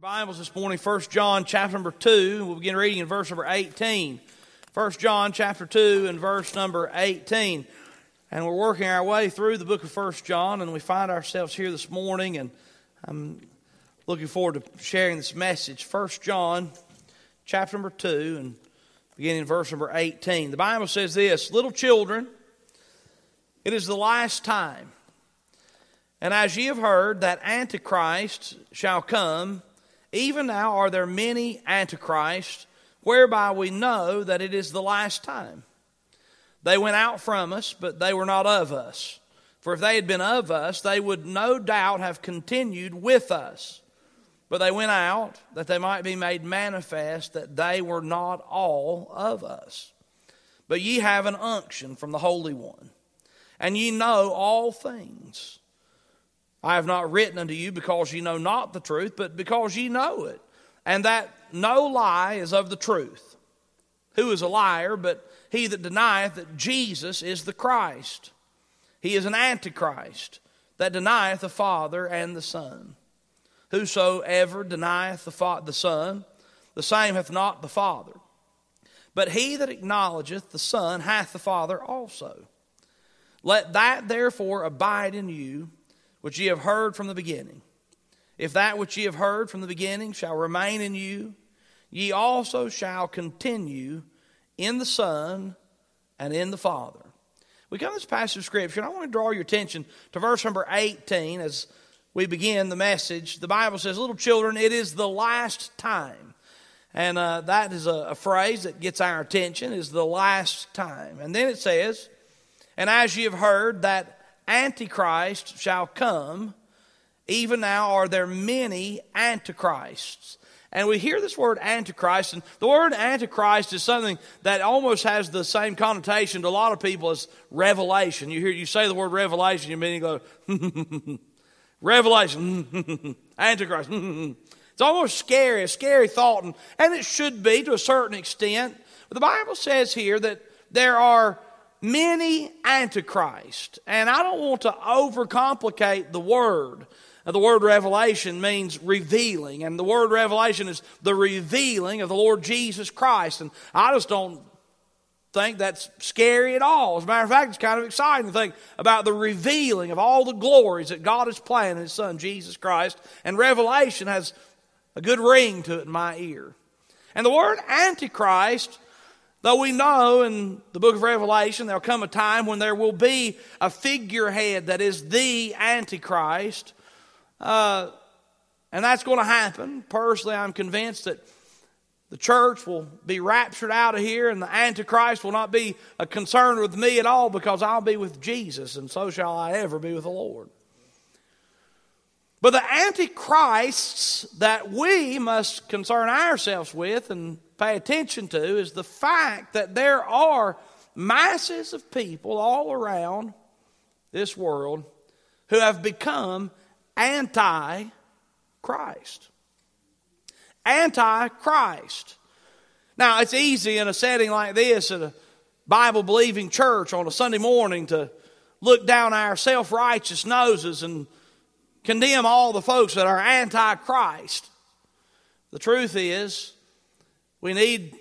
Your Bibles this morning, 1 John chapter number 2. We'll begin reading in verse number 18. 1 John chapter 2 and verse number 18. And we're working our way through the book of 1 John, and we find ourselves here this morning, and I'm looking forward to sharing this message. 1 John chapter number 2 and beginning in verse number 18. The Bible says this Little children, it is the last time. And as ye have heard that Antichrist shall come, even now are there many antichrists, whereby we know that it is the last time. They went out from us, but they were not of us. For if they had been of us, they would no doubt have continued with us. But they went out that they might be made manifest that they were not all of us. But ye have an unction from the Holy One, and ye know all things. I have not written unto you because ye know not the truth, but because ye know it, and that no lie is of the truth. Who is a liar but he that denieth that Jesus is the Christ? He is an antichrist that denieth the Father and the Son. Whosoever denieth the, fa- the Son, the same hath not the Father. But he that acknowledgeth the Son hath the Father also. Let that therefore abide in you which ye have heard from the beginning. If that which ye have heard from the beginning shall remain in you, ye also shall continue in the Son and in the Father. We come to this passage of Scripture, and I want to draw your attention to verse number 18 as we begin the message. The Bible says, Little children, it is the last time. And uh, that is a, a phrase that gets our attention, is the last time. And then it says, And as ye have heard that Antichrist shall come. Even now are there many antichrists. And we hear this word antichrist, and the word antichrist is something that almost has the same connotation to a lot of people as revelation. You hear you say the word revelation, you mean you go, revelation, antichrist. it's almost scary, a scary thought, and, and it should be to a certain extent. But the Bible says here that there are many antichrist. And I don't want to overcomplicate the word. The word revelation means revealing, and the word revelation is the revealing of the Lord Jesus Christ. And I just don't think that's scary at all. As a matter of fact, it's kind of exciting to think about the revealing of all the glories that God has planned in His Son, Jesus Christ. And revelation has a good ring to it in my ear. And the word Antichrist Though we know in the book of Revelation there'll come a time when there will be a figurehead that is the Antichrist, uh, and that's going to happen. Personally, I'm convinced that the church will be raptured out of here, and the Antichrist will not be a concern with me at all because I'll be with Jesus, and so shall I ever be with the Lord. But the antichrists that we must concern ourselves with and pay attention to is the fact that there are masses of people all around this world who have become anti Christ. Anti Christ. Now, it's easy in a setting like this at a Bible believing church on a Sunday morning to look down our self righteous noses and condemn all the folks that are anti Christ. The truth is, we need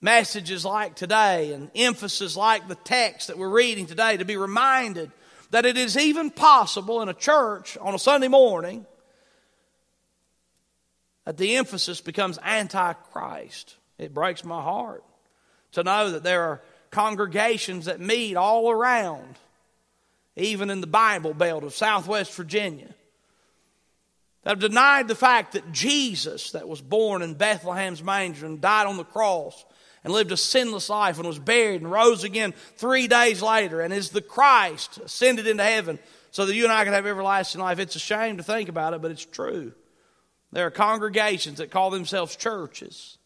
messages like today and emphasis like the text that we're reading today to be reminded that it is even possible in a church on a Sunday morning that the emphasis becomes anti Christ. It breaks my heart to know that there are congregations that meet all around, even in the Bible Belt of Southwest Virginia, that have denied the fact that Jesus, that was born in Bethlehem's manger and died on the cross and lived a sinless life and was buried and rose again three days later and is the Christ ascended into heaven so that you and I can have everlasting life. It's a shame to think about it, but it's true. There are congregations that call themselves churches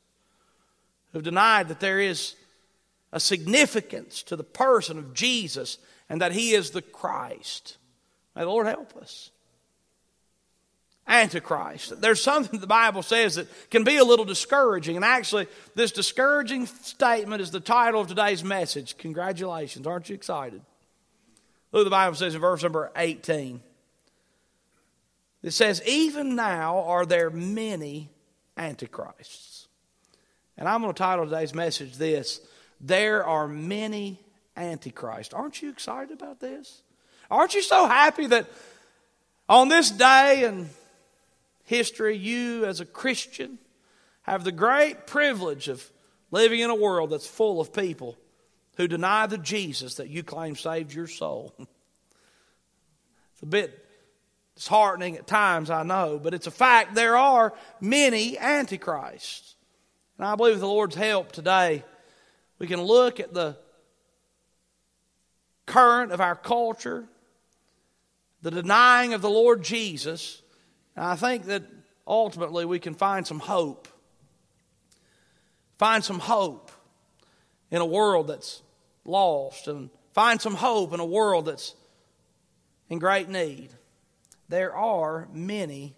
who've denied that there is a significance to the person of Jesus and that he is the Christ. May the Lord help us. Antichrist. There's something the Bible says that can be a little discouraging. And actually, this discouraging statement is the title of today's message. Congratulations. Aren't you excited? Look the Bible says in verse number 18. It says, Even now are there many antichrists. And I'm going to title today's message this There are many antichrists. Aren't you excited about this? Aren't you so happy that on this day in history, you as a Christian have the great privilege of living in a world that's full of people who deny the Jesus that you claim saved your soul? It's a bit disheartening at times, I know, but it's a fact. There are many antichrists. And I believe with the Lord's help today, we can look at the current of our culture, the denying of the Lord Jesus, and I think that ultimately we can find some hope. Find some hope in a world that's lost, and find some hope in a world that's in great need. There are many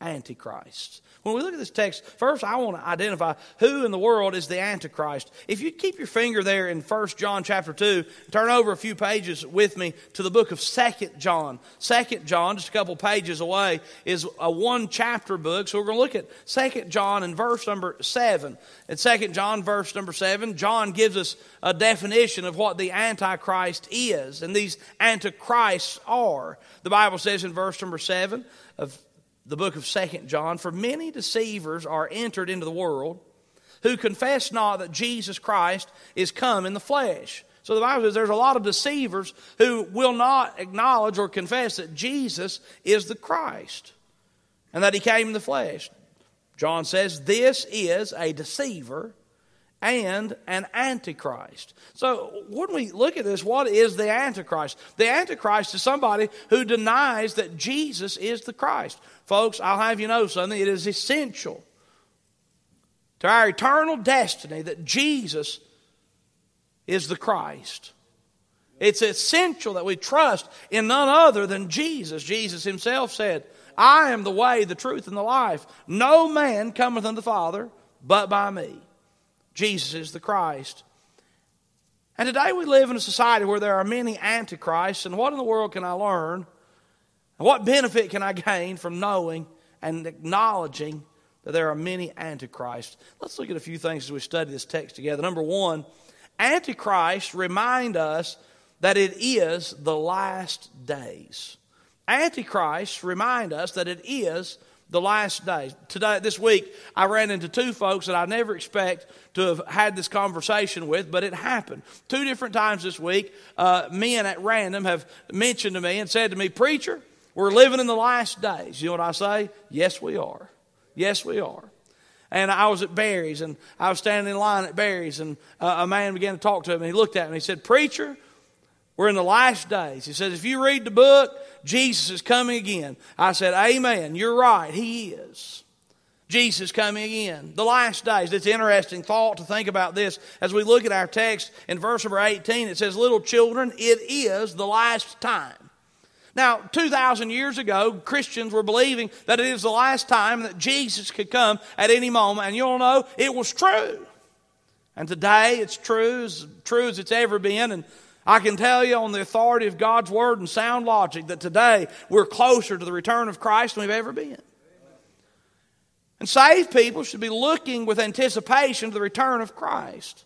antichrists. When we look at this text, first I want to identify who in the world is the Antichrist. If you keep your finger there in 1 John chapter 2, turn over a few pages with me to the book of 2 John. 2 John, just a couple pages away, is a one chapter book. So we're going to look at 2 John and verse number 7. In 2 John, verse number 7, John gives us a definition of what the Antichrist is, and these Antichrists are. The Bible says in verse number 7 of the book of Second John, for many deceivers are entered into the world who confess not that Jesus Christ is come in the flesh. So the Bible says there's a lot of deceivers who will not acknowledge or confess that Jesus is the Christ and that he came in the flesh. John says this is a deceiver and an antichrist. So when we look at this, what is the antichrist? The antichrist is somebody who denies that Jesus is the Christ. Folks, I'll have you know something. It is essential to our eternal destiny that Jesus is the Christ. It's essential that we trust in none other than Jesus. Jesus himself said, I am the way, the truth, and the life. No man cometh unto the Father but by me. Jesus is the Christ. And today we live in a society where there are many antichrists, and what in the world can I learn? And what benefit can I gain from knowing and acknowledging that there are many antichrists? Let's look at a few things as we study this text together. Number one, antichrists remind us that it is the last days. Antichrists remind us that it is the last days. Today, this week, I ran into two folks that I never expect to have had this conversation with, but it happened. Two different times this week, uh, men at random have mentioned to me and said to me, Preacher, we're living in the last days. You know what I say? Yes, we are. Yes, we are. And I was at Barry's, and I was standing in line at Barry's, and uh, a man began to talk to him, and he looked at me and he said, Preacher, we're in the last days. He says, if you read the book, Jesus is coming again. I said, Amen. You're right. He is. Jesus coming again. The last days. It's an interesting thought to think about this as we look at our text in verse number 18. It says, Little children, it is the last time. Now, 2,000 years ago, Christians were believing that it is the last time that Jesus could come at any moment. And you'll know it was true. And today it's true, as true as it's ever been. And I can tell you on the authority of God's Word and sound logic that today we're closer to the return of Christ than we've ever been. And saved people should be looking with anticipation to the return of Christ.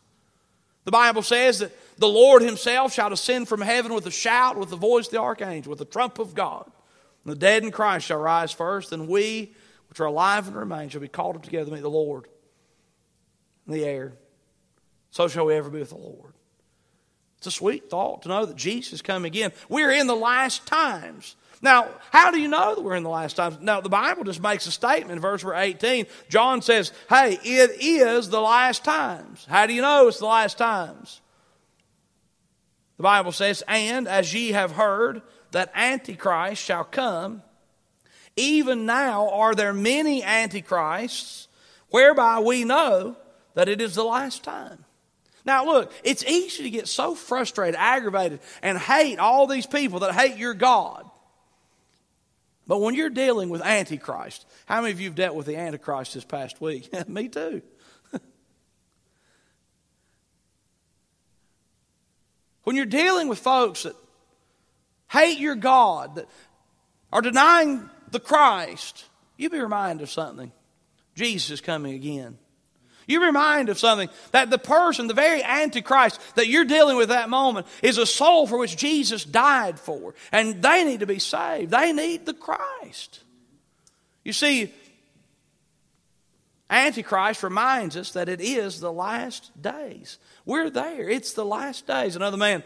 The Bible says that the Lord Himself shall descend from heaven with a shout, with the voice of the archangel, with the trump of God. And the dead in Christ shall rise first, and we, which are alive and remain, shall be called up together to meet the Lord in the air. So shall we ever be with the Lord. It's a sweet thought to know that Jesus is coming again. We're in the last times. Now, how do you know that we're in the last times? Now, the Bible just makes a statement in verse 18. John says, hey, it is the last times. How do you know it's the last times? The Bible says, and as ye have heard that Antichrist shall come, even now are there many Antichrists, whereby we know that it is the last time. Now, look, it's easy to get so frustrated, aggravated, and hate all these people that hate your God. But when you're dealing with Antichrist, how many of you have dealt with the Antichrist this past week? Me too. when you're dealing with folks that hate your God, that are denying the Christ, you be reminded of something. Jesus is coming again. You remind of something that the person, the very Antichrist that you're dealing with that moment, is a soul for which Jesus died for. And they need to be saved. They need the Christ. You see, Antichrist reminds us that it is the last days. We're there. It's the last days. Another man,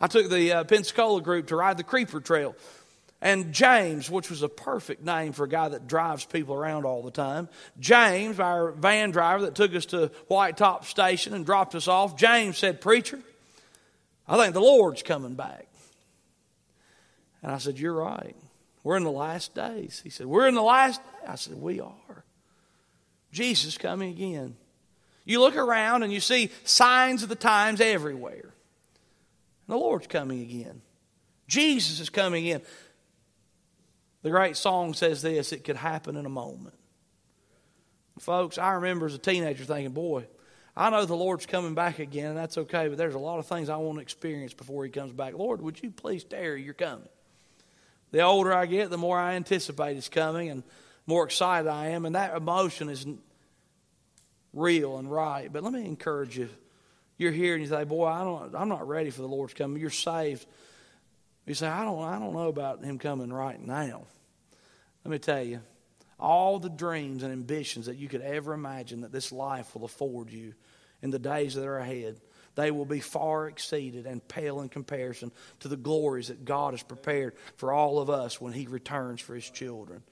I took the uh, Pensacola group to ride the Creeper Trail. And James, which was a perfect name for a guy that drives people around all the time, James, our van driver that took us to White Top Station and dropped us off, James said, Preacher, I think the Lord's coming back. And I said, You're right. We're in the last days. He said, We're in the last days. I said, We are. Jesus coming again. You look around and you see signs of the times everywhere. The Lord's coming again. Jesus is coming in. The great song says this it could happen in a moment. Folks, I remember as a teenager thinking, boy, I know the Lord's coming back again, and that's okay, but there's a lot of things I want to experience before He comes back. Lord, would you please tarry? You're coming. The older I get, the more I anticipate His coming, and more excited I am, and that emotion is real and right. But let me encourage you. You're here and you say, Boy, I don't, I'm not ready for the Lord's coming. You're saved. You say, I don't, I don't know about Him coming right now. Let me tell you, all the dreams and ambitions that you could ever imagine that this life will afford you in the days that are ahead, they will be far exceeded and pale in comparison to the glories that God has prepared for all of us when He returns for His children.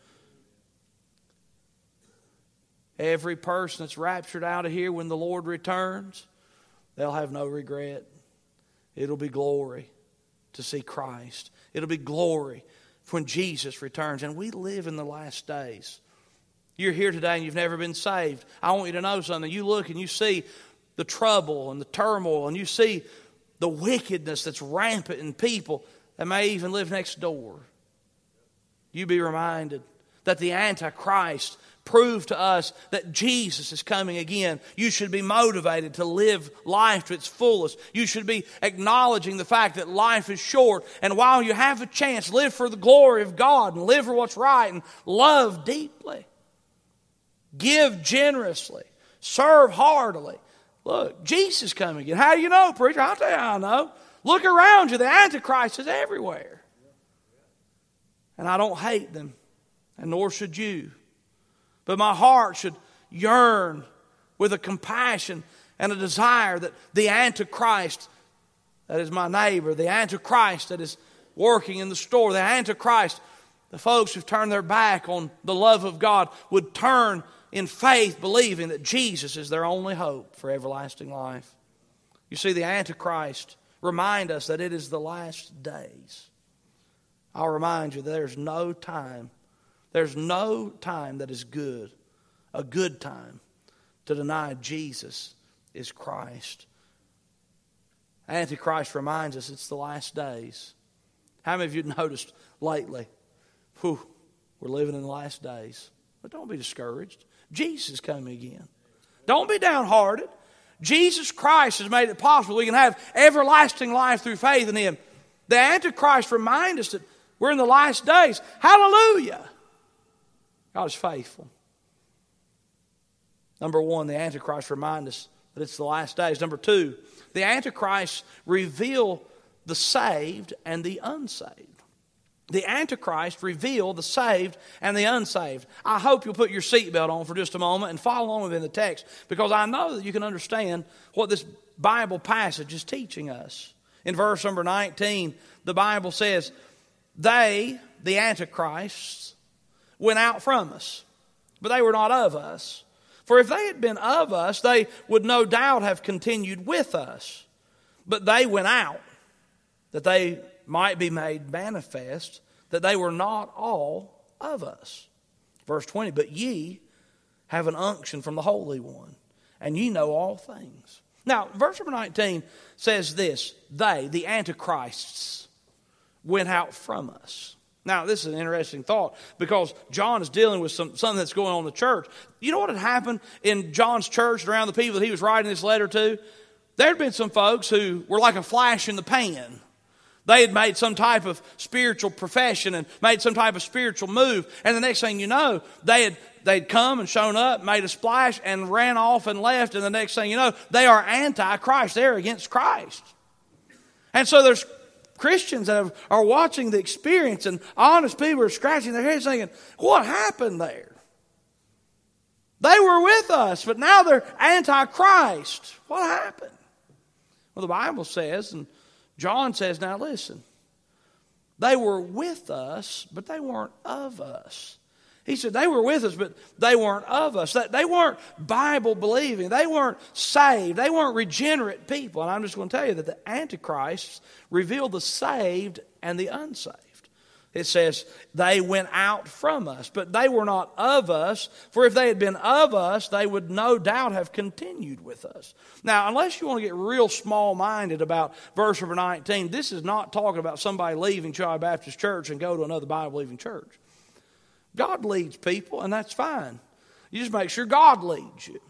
Every person that's raptured out of here when the Lord returns, they'll have no regret. It'll be glory to see Christ. It'll be glory when Jesus returns. And we live in the last days. You're here today and you've never been saved. I want you to know something. You look and you see the trouble and the turmoil, and you see the wickedness that's rampant in people that may even live next door. You be reminded that the Antichrist prove to us that Jesus is coming again. You should be motivated to live life to its fullest. You should be acknowledging the fact that life is short. And while you have a chance, live for the glory of God and live for what's right and love deeply. Give generously. Serve heartily. Look, Jesus is coming again. How do you know, preacher? I'll tell you I know. Look around you. The Antichrist is everywhere. And I don't hate them, and nor should you. But my heart should yearn with a compassion and a desire that the Antichrist that is my neighbor, the Antichrist that is working in the store, the Antichrist, the folks who've turned their back on the love of God would turn in faith, believing that Jesus is their only hope for everlasting life. You see, the Antichrist remind us that it is the last days. I'll remind you there's no time there's no time that is good, a good time, to deny Jesus is Christ. Antichrist reminds us it's the last days. How many of you noticed lately? Whew, we're living in the last days. But don't be discouraged. Jesus is coming again. Don't be downhearted. Jesus Christ has made it possible we can have everlasting life through faith in Him. The Antichrist reminds us that we're in the last days. Hallelujah. God is faithful. Number one, the Antichrist remind us that it's the last days. Number two, the Antichrist reveal the saved and the unsaved. The Antichrist reveal the saved and the unsaved. I hope you'll put your seatbelt on for just a moment and follow along within the text because I know that you can understand what this Bible passage is teaching us. In verse number 19, the Bible says, They, the Antichrists, went out from us, but they were not of us. For if they had been of us, they would no doubt have continued with us. But they went out, that they might be made manifest that they were not all of us. Verse 20, but ye have an unction from the Holy One, and ye know all things. Now, verse number 19 says this They, the Antichrists, went out from us. Now, this is an interesting thought because John is dealing with some, something that's going on in the church. You know what had happened in John's church and around the people that he was writing this letter to? There had been some folks who were like a flash in the pan. They had made some type of spiritual profession and made some type of spiritual move. And the next thing you know, they had they'd come and shown up, made a splash, and ran off and left. And the next thing you know, they are anti-Christ. They're against Christ. And so there's Christians that are watching the experience, and honest people are scratching their heads thinking, what happened there? They were with us, but now they're anti-Christ. What happened? Well, the Bible says, and John says, now listen, they were with us, but they weren't of us. He said they were with us, but they weren't of us. They weren't Bible believing. They weren't saved. They weren't regenerate people. And I'm just going to tell you that the Antichrist revealed the saved and the unsaved. It says they went out from us, but they were not of us. For if they had been of us, they would no doubt have continued with us. Now, unless you want to get real small minded about verse number 19, this is not talking about somebody leaving Child Baptist Church and go to another Bible believing church. God leads people, and that's fine. You just make sure God leads you.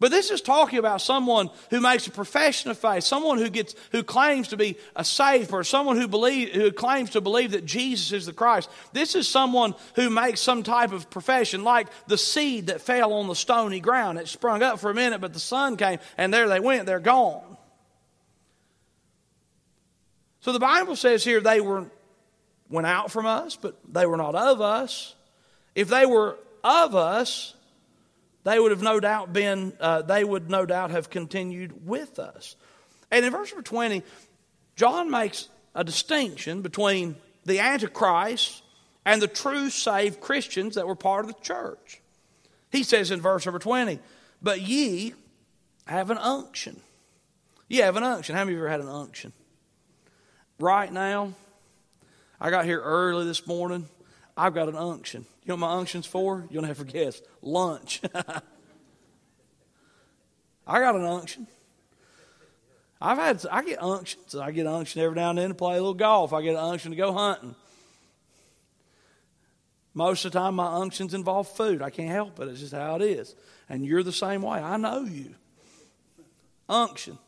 But this is talking about someone who makes a profession of faith, someone who gets who claims to be a saved person, someone who believe who claims to believe that Jesus is the Christ. This is someone who makes some type of profession, like the seed that fell on the stony ground. It sprung up for a minute, but the sun came, and there they went, they're gone. So the Bible says here they were went out from us, but they were not of us. If they were of us, they would have no doubt been, uh, they would no doubt have continued with us. And in verse number 20, John makes a distinction between the Antichrist and the true saved Christians that were part of the church. He says in verse number 20, But ye have an unction. You have an unction. How many of you ever had an unction? Right now, I got here early this morning. I've got an unction. You know what my unction's for? You'll never guess. Lunch. I got an unction. I've had I get unctions. I get unction every now and then to play a little golf. I get an unction to go hunting. Most of the time, my unctions involve food. I can't help it. It's just how it is. And you're the same way. I know you. Unction.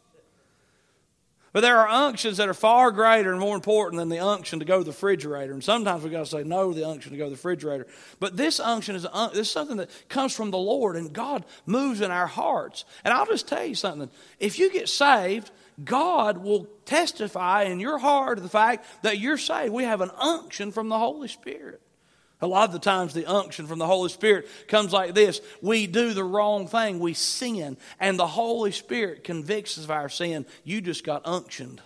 But there are unctions that are far greater and more important than the unction to go to the refrigerator. And sometimes we've got to say no to the unction to go to the refrigerator. But this unction is un- this is something that comes from the Lord, and God moves in our hearts. And I'll just tell you something. If you get saved, God will testify in your heart to the fact that you're saved. We have an unction from the Holy Spirit. A lot of the times, the unction from the Holy Spirit comes like this We do the wrong thing, we sin, and the Holy Spirit convicts us of our sin. You just got unctioned.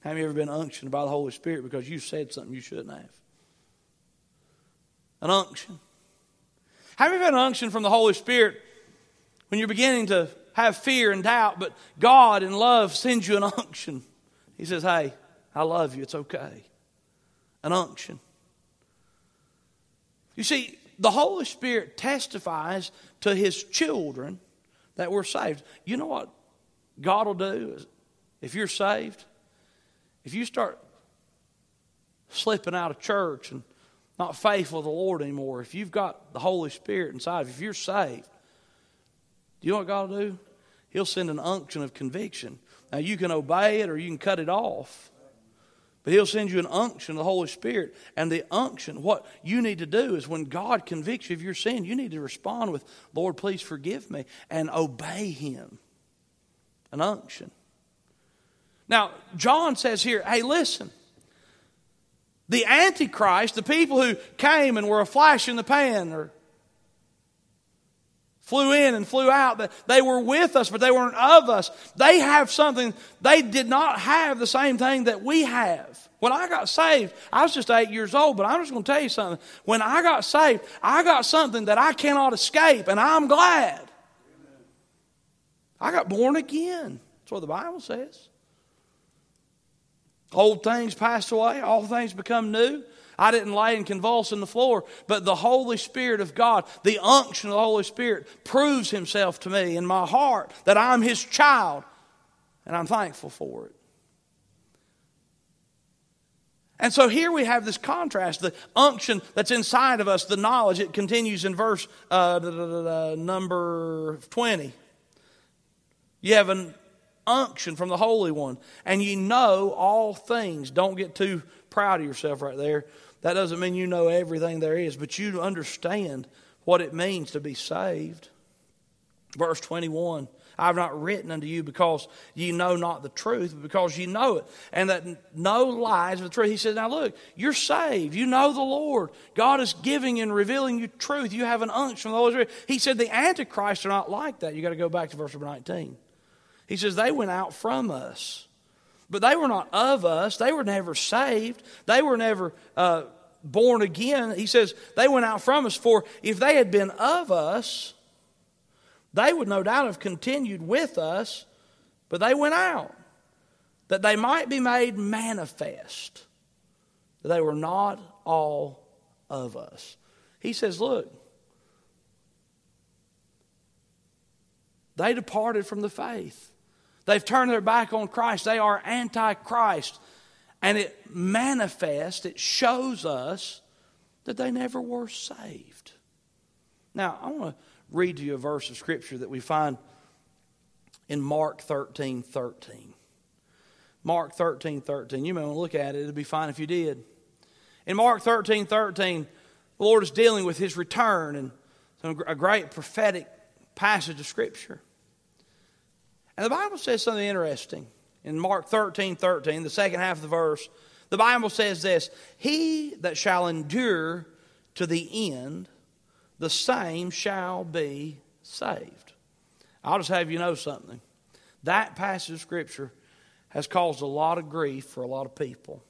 Have you ever been unctioned by the Holy Spirit because you said something you shouldn't have? An unction. Have you ever been unctioned from the Holy Spirit when you're beginning to have fear and doubt, but God in love sends you an unction? He says, Hey, I love you, it's okay. An unction. You see, the Holy Spirit testifies to His children that we're saved. You know what God will do if you're saved? If you start slipping out of church and not faithful to the Lord anymore, if you've got the Holy Spirit inside, if you're saved, do you know what God will do? He'll send an unction of conviction. Now, you can obey it or you can cut it off. But He'll send you an unction of the Holy Spirit. And the unction, what you need to do is when God convicts you of your sin, you need to respond with, Lord, please forgive me, and obey Him. An unction. Now, John says here, hey, listen. The Antichrist, the people who came and were a flash in the pan, or flew in and flew out. They were with us, but they weren't of us. They have something, they did not have the same thing that we have. When I got saved, I was just eight years old, but I'm just going to tell you something. When I got saved, I got something that I cannot escape, and I'm glad. I got born again. That's what the Bible says. Old things passed away, all things become new. I didn't lay and convulse in the floor, but the Holy Spirit of God, the unction of the Holy Spirit, proves Himself to me in my heart that I'm His child, and I'm thankful for it. And so here we have this contrast the unction that's inside of us, the knowledge. It continues in verse uh, number 20. You have an unction from the Holy One, and you know all things. Don't get too proud of yourself right there. That doesn't mean you know everything there is, but you understand what it means to be saved. Verse 21 I've not written unto you because ye know not the truth, but because ye know it. And that no lies of the truth. He says, Now look, you're saved. You know the Lord. God is giving and revealing you truth. You have an unction from the Holy Spirit. He said, The Antichrist are not like that. you got to go back to verse number 19. He says, They went out from us. But they were not of us. They were never saved. They were never uh, born again. He says, They went out from us. For if they had been of us, they would no doubt have continued with us, but they went out that they might be made manifest that they were not all of us. He says, Look, they departed from the faith. They've turned their back on Christ. They are anti Christ. And it manifests, it shows us that they never were saved. Now, I want to read to you a verse of Scripture that we find in Mark 13 13. Mark 13 13. You may want to look at it, it'd be fine if you did. In Mark 13 13, the Lord is dealing with his return and a great prophetic passage of Scripture. And the Bible says something interesting. In Mark 13 13, the second half of the verse, the Bible says this He that shall endure to the end, the same shall be saved. I'll just have you know something. That passage of Scripture has caused a lot of grief for a lot of people.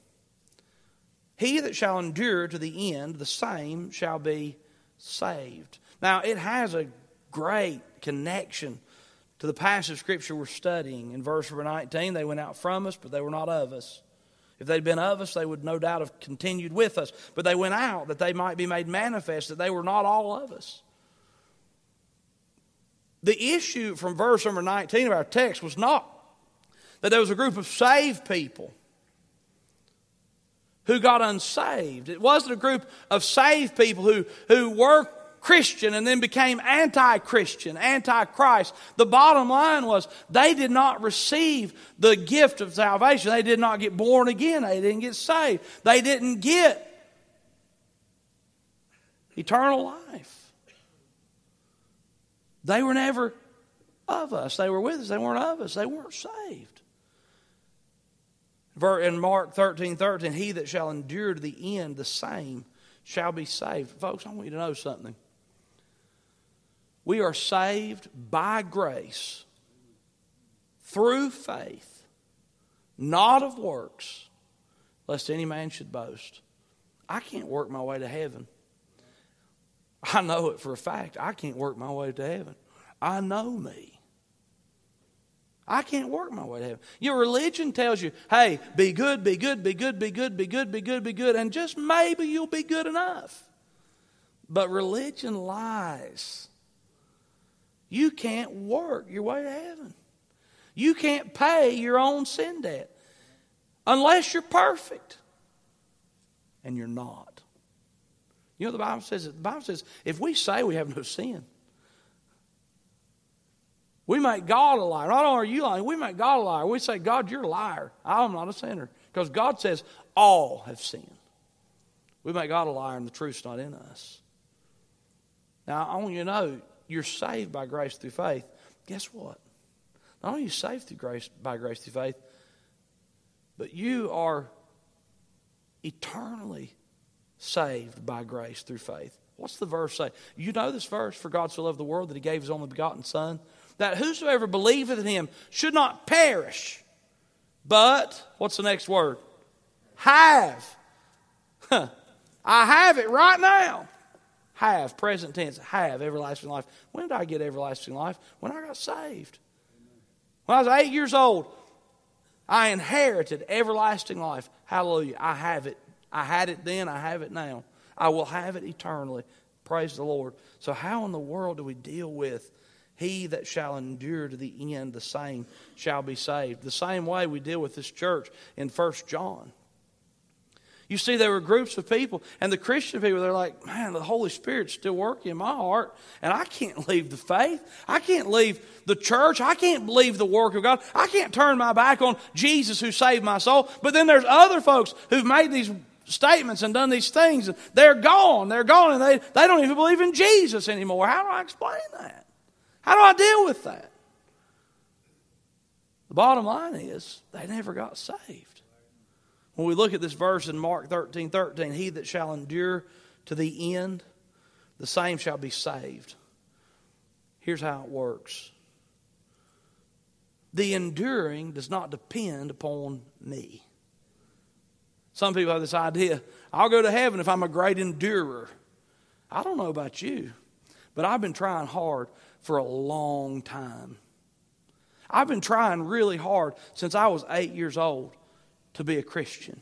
He that shall endure to the end, the same shall be saved. Now, it has a great connection to the passage of Scripture we're studying. In verse number 19, they went out from us, but they were not of us. If they'd been of us, they would no doubt have continued with us. But they went out that they might be made manifest that they were not all of us. The issue from verse number 19 of our text was not that there was a group of saved people who got unsaved. It wasn't a group of saved people who, who were Christian and then became anti Christian, anti Christ. The bottom line was they did not receive the gift of salvation. They did not get born again. They didn't get saved. They didn't get eternal life. They were never of us. They were with us. They weren't of us. They weren't saved. In Mark 13 13, he that shall endure to the end, the same shall be saved. Folks, I want you to know something. We are saved by grace through faith, not of works, lest any man should boast. I can't work my way to heaven. I know it for a fact. I can't work my way to heaven. I know me. I can't work my way to heaven. Your religion tells you, hey, be good, be good, be good, be good, be good, be good, be good, and just maybe you'll be good enough. But religion lies. You can't work your way to heaven. You can't pay your own sin debt unless you're perfect. And you're not. You know the Bible says the Bible says if we say we have no sin, we make God a liar. Not only are you lying, we make God a liar. We say, God, you're a liar. I'm not a sinner. Because God says all have sinned. We make God a liar and the truth's not in us. Now, I want you to know you're saved by grace through faith, guess what? Not only are you saved through grace by grace through faith, but you are eternally saved by grace through faith. What's the verse say? You know this verse, for God so loved the world that he gave his only begotten Son, that whosoever believeth in him should not perish, but, what's the next word? Have. Huh. I have it right now have, present tense, have everlasting life. When did I get everlasting life? When I got saved. When I was eight years old, I inherited everlasting life. Hallelujah. I have it. I had it then, I have it now. I will have it eternally. Praise the Lord. So, how in the world do we deal with he that shall endure to the end, the same shall be saved? The same way we deal with this church in First John. You see, there were groups of people, and the Christian people, they're like, man, the Holy Spirit's still working in my heart, and I can't leave the faith. I can't leave the church. I can't leave the work of God. I can't turn my back on Jesus who saved my soul. But then there's other folks who've made these statements and done these things, and they're gone. They're gone, and they, they don't even believe in Jesus anymore. How do I explain that? How do I deal with that? The bottom line is, they never got saved. When we look at this verse in Mark 13 13, he that shall endure to the end, the same shall be saved. Here's how it works the enduring does not depend upon me. Some people have this idea I'll go to heaven if I'm a great endurer. I don't know about you, but I've been trying hard for a long time. I've been trying really hard since I was eight years old to be a Christian.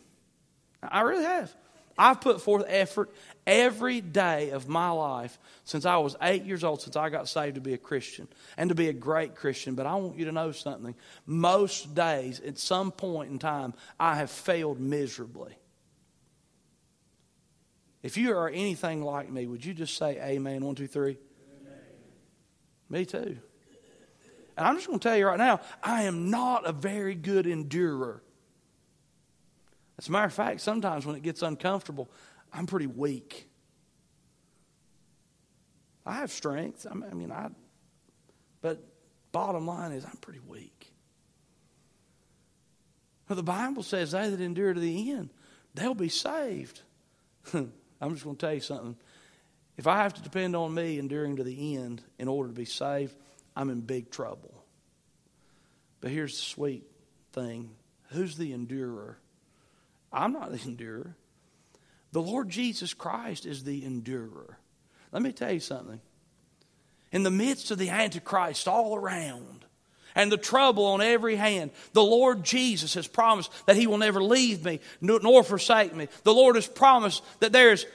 I really have. I've put forth effort every day of my life since I was eight years old, since I got saved to be a Christian and to be a great Christian. But I want you to know something. Most days, at some point in time, I have failed miserably. If you are anything like me, would you just say amen? One, two, three. Amen. Me too. And I'm just going to tell you right now, I am not a very good endurer. As a matter of fact, sometimes when it gets uncomfortable, I'm pretty weak. I have strength. I mean, I, but bottom line is, I'm pretty weak. But the Bible says, they that endure to the end, they'll be saved. I'm just going to tell you something. If I have to depend on me enduring to the end in order to be saved, I'm in big trouble. But here's the sweet thing who's the endurer? I'm not the endurer. The Lord Jesus Christ is the endurer. Let me tell you something. In the midst of the Antichrist all around and the trouble on every hand, the Lord Jesus has promised that He will never leave me nor forsake me. The Lord has promised that there is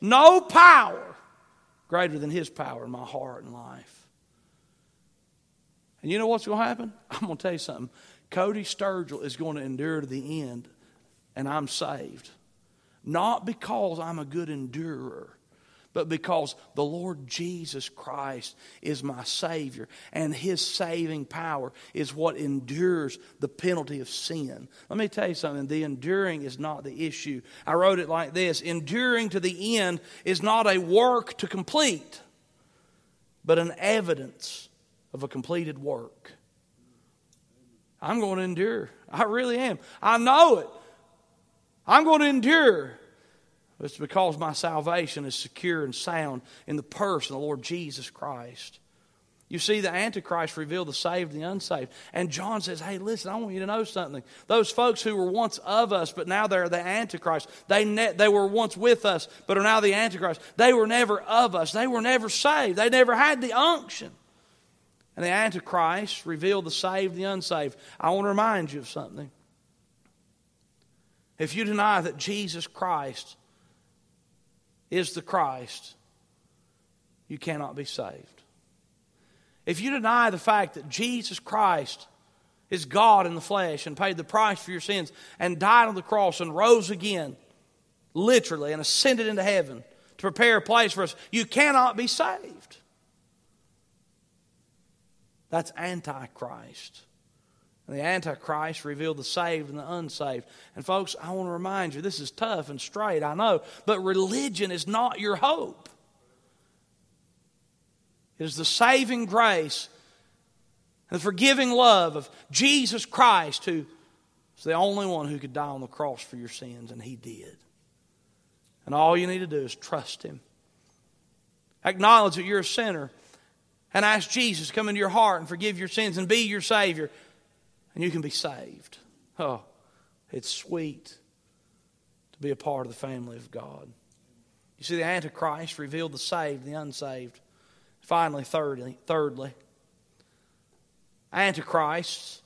no power greater than His power in my heart and life. And you know what's going to happen? I'm going to tell you something. Cody Sturgill is going to endure to the end and I'm saved. Not because I'm a good endurer, but because the Lord Jesus Christ is my Savior, and His saving power is what endures the penalty of sin. Let me tell you something the enduring is not the issue. I wrote it like this Enduring to the end is not a work to complete, but an evidence of a completed work. I'm going to endure. I really am. I know it. I'm going to endure. It's because my salvation is secure and sound in the person of the Lord Jesus Christ. You see, the Antichrist revealed the saved and the unsaved. And John says, Hey, listen, I want you to know something. Those folks who were once of us, but now they're the Antichrist, they, ne- they were once with us, but are now the Antichrist. They were never of us. They were never saved. They never had the unction. And the Antichrist revealed the saved and the unsaved. I want to remind you of something. If you deny that Jesus Christ is the Christ, you cannot be saved. If you deny the fact that Jesus Christ is God in the flesh and paid the price for your sins and died on the cross and rose again, literally, and ascended into heaven to prepare a place for us, you cannot be saved. That's Antichrist. And the Antichrist revealed the saved and the unsaved. And folks, I want to remind you this is tough and straight, I know, but religion is not your hope. It is the saving grace and the forgiving love of Jesus Christ, who is the only one who could die on the cross for your sins, and He did. And all you need to do is trust Him. Acknowledge that you're a sinner and ask Jesus to come into your heart and forgive your sins and be your Savior and you can be saved. Oh, it's sweet to be a part of the family of God. You see, the Antichrist revealed the saved, the unsaved. Finally, thirdly, thirdly, Antichrists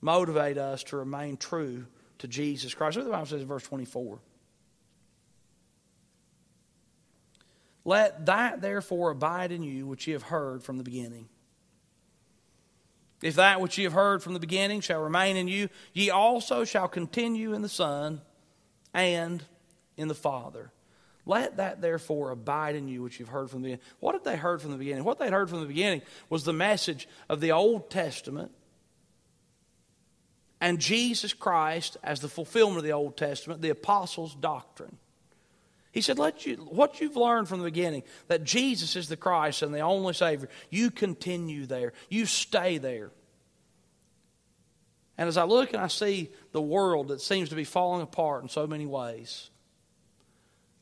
motivate us to remain true to Jesus Christ. Look what the Bible says in verse 24. Let that therefore abide in you which ye have heard from the beginning. If that which ye have heard from the beginning shall remain in you, ye also shall continue in the Son and in the Father. Let that therefore abide in you, which you've heard from the beginning. What had they heard from the beginning? What they'd heard from the beginning was the message of the Old Testament and Jesus Christ as the fulfillment of the Old Testament, the apostles' doctrine. He said, Let you, What you've learned from the beginning, that Jesus is the Christ and the only Savior, you continue there. You stay there. And as I look and I see the world that seems to be falling apart in so many ways,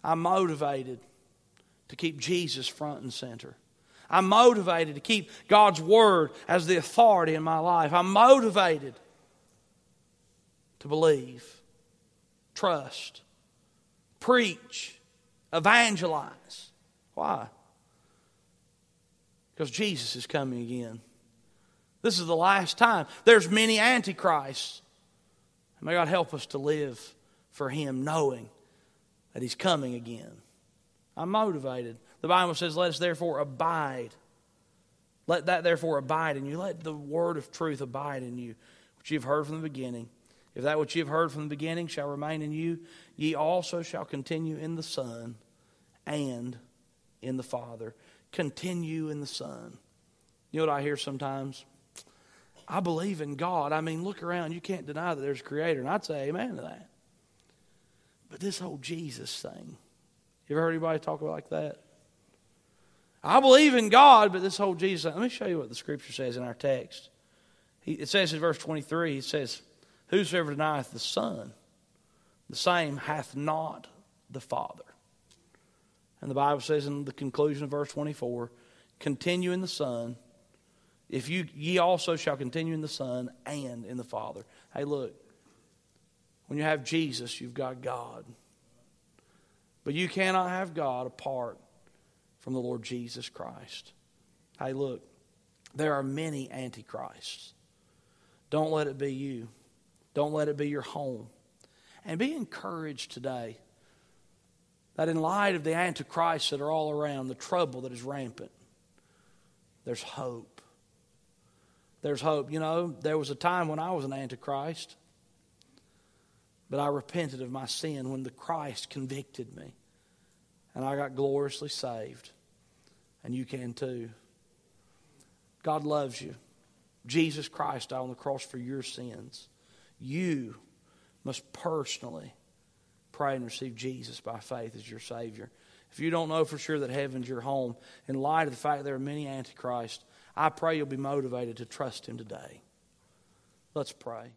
I'm motivated to keep Jesus front and center. I'm motivated to keep God's Word as the authority in my life. I'm motivated to believe, trust, preach, evangelize. Why? Because Jesus is coming again. This is the last time. There's many antichrists. May God help us to live for Him knowing that He's coming again. I'm motivated. The Bible says, Let us therefore abide. Let that therefore abide in you. Let the word of truth abide in you, which you've heard from the beginning. If that which you've heard from the beginning shall remain in you, ye also shall continue in the Son and in the Father. Continue in the Son. You know what I hear sometimes? I believe in God. I mean, look around. You can't deny that there's a creator. And I'd say amen to that. But this whole Jesus thing, you ever heard anybody talk about like that? I believe in God, but this whole Jesus thing. Let me show you what the scripture says in our text. it says in verse 23, it says, Whosoever denieth the Son, the same hath not the Father. And the Bible says in the conclusion of verse 24, continue in the Son. If you ye also shall continue in the Son and in the Father. Hey, look, when you have Jesus, you've got God. But you cannot have God apart from the Lord Jesus Christ. Hey, look, there are many antichrists. Don't let it be you. Don't let it be your home. And be encouraged today that in light of the antichrists that are all around, the trouble that is rampant, there's hope. There's hope. You know, there was a time when I was an antichrist, but I repented of my sin when the Christ convicted me. And I got gloriously saved. And you can too. God loves you. Jesus Christ died on the cross for your sins. You must personally pray and receive Jesus by faith as your Savior. If you don't know for sure that heaven's your home, in light of the fact there are many antichrists, I pray you'll be motivated to trust Him today. Let's pray.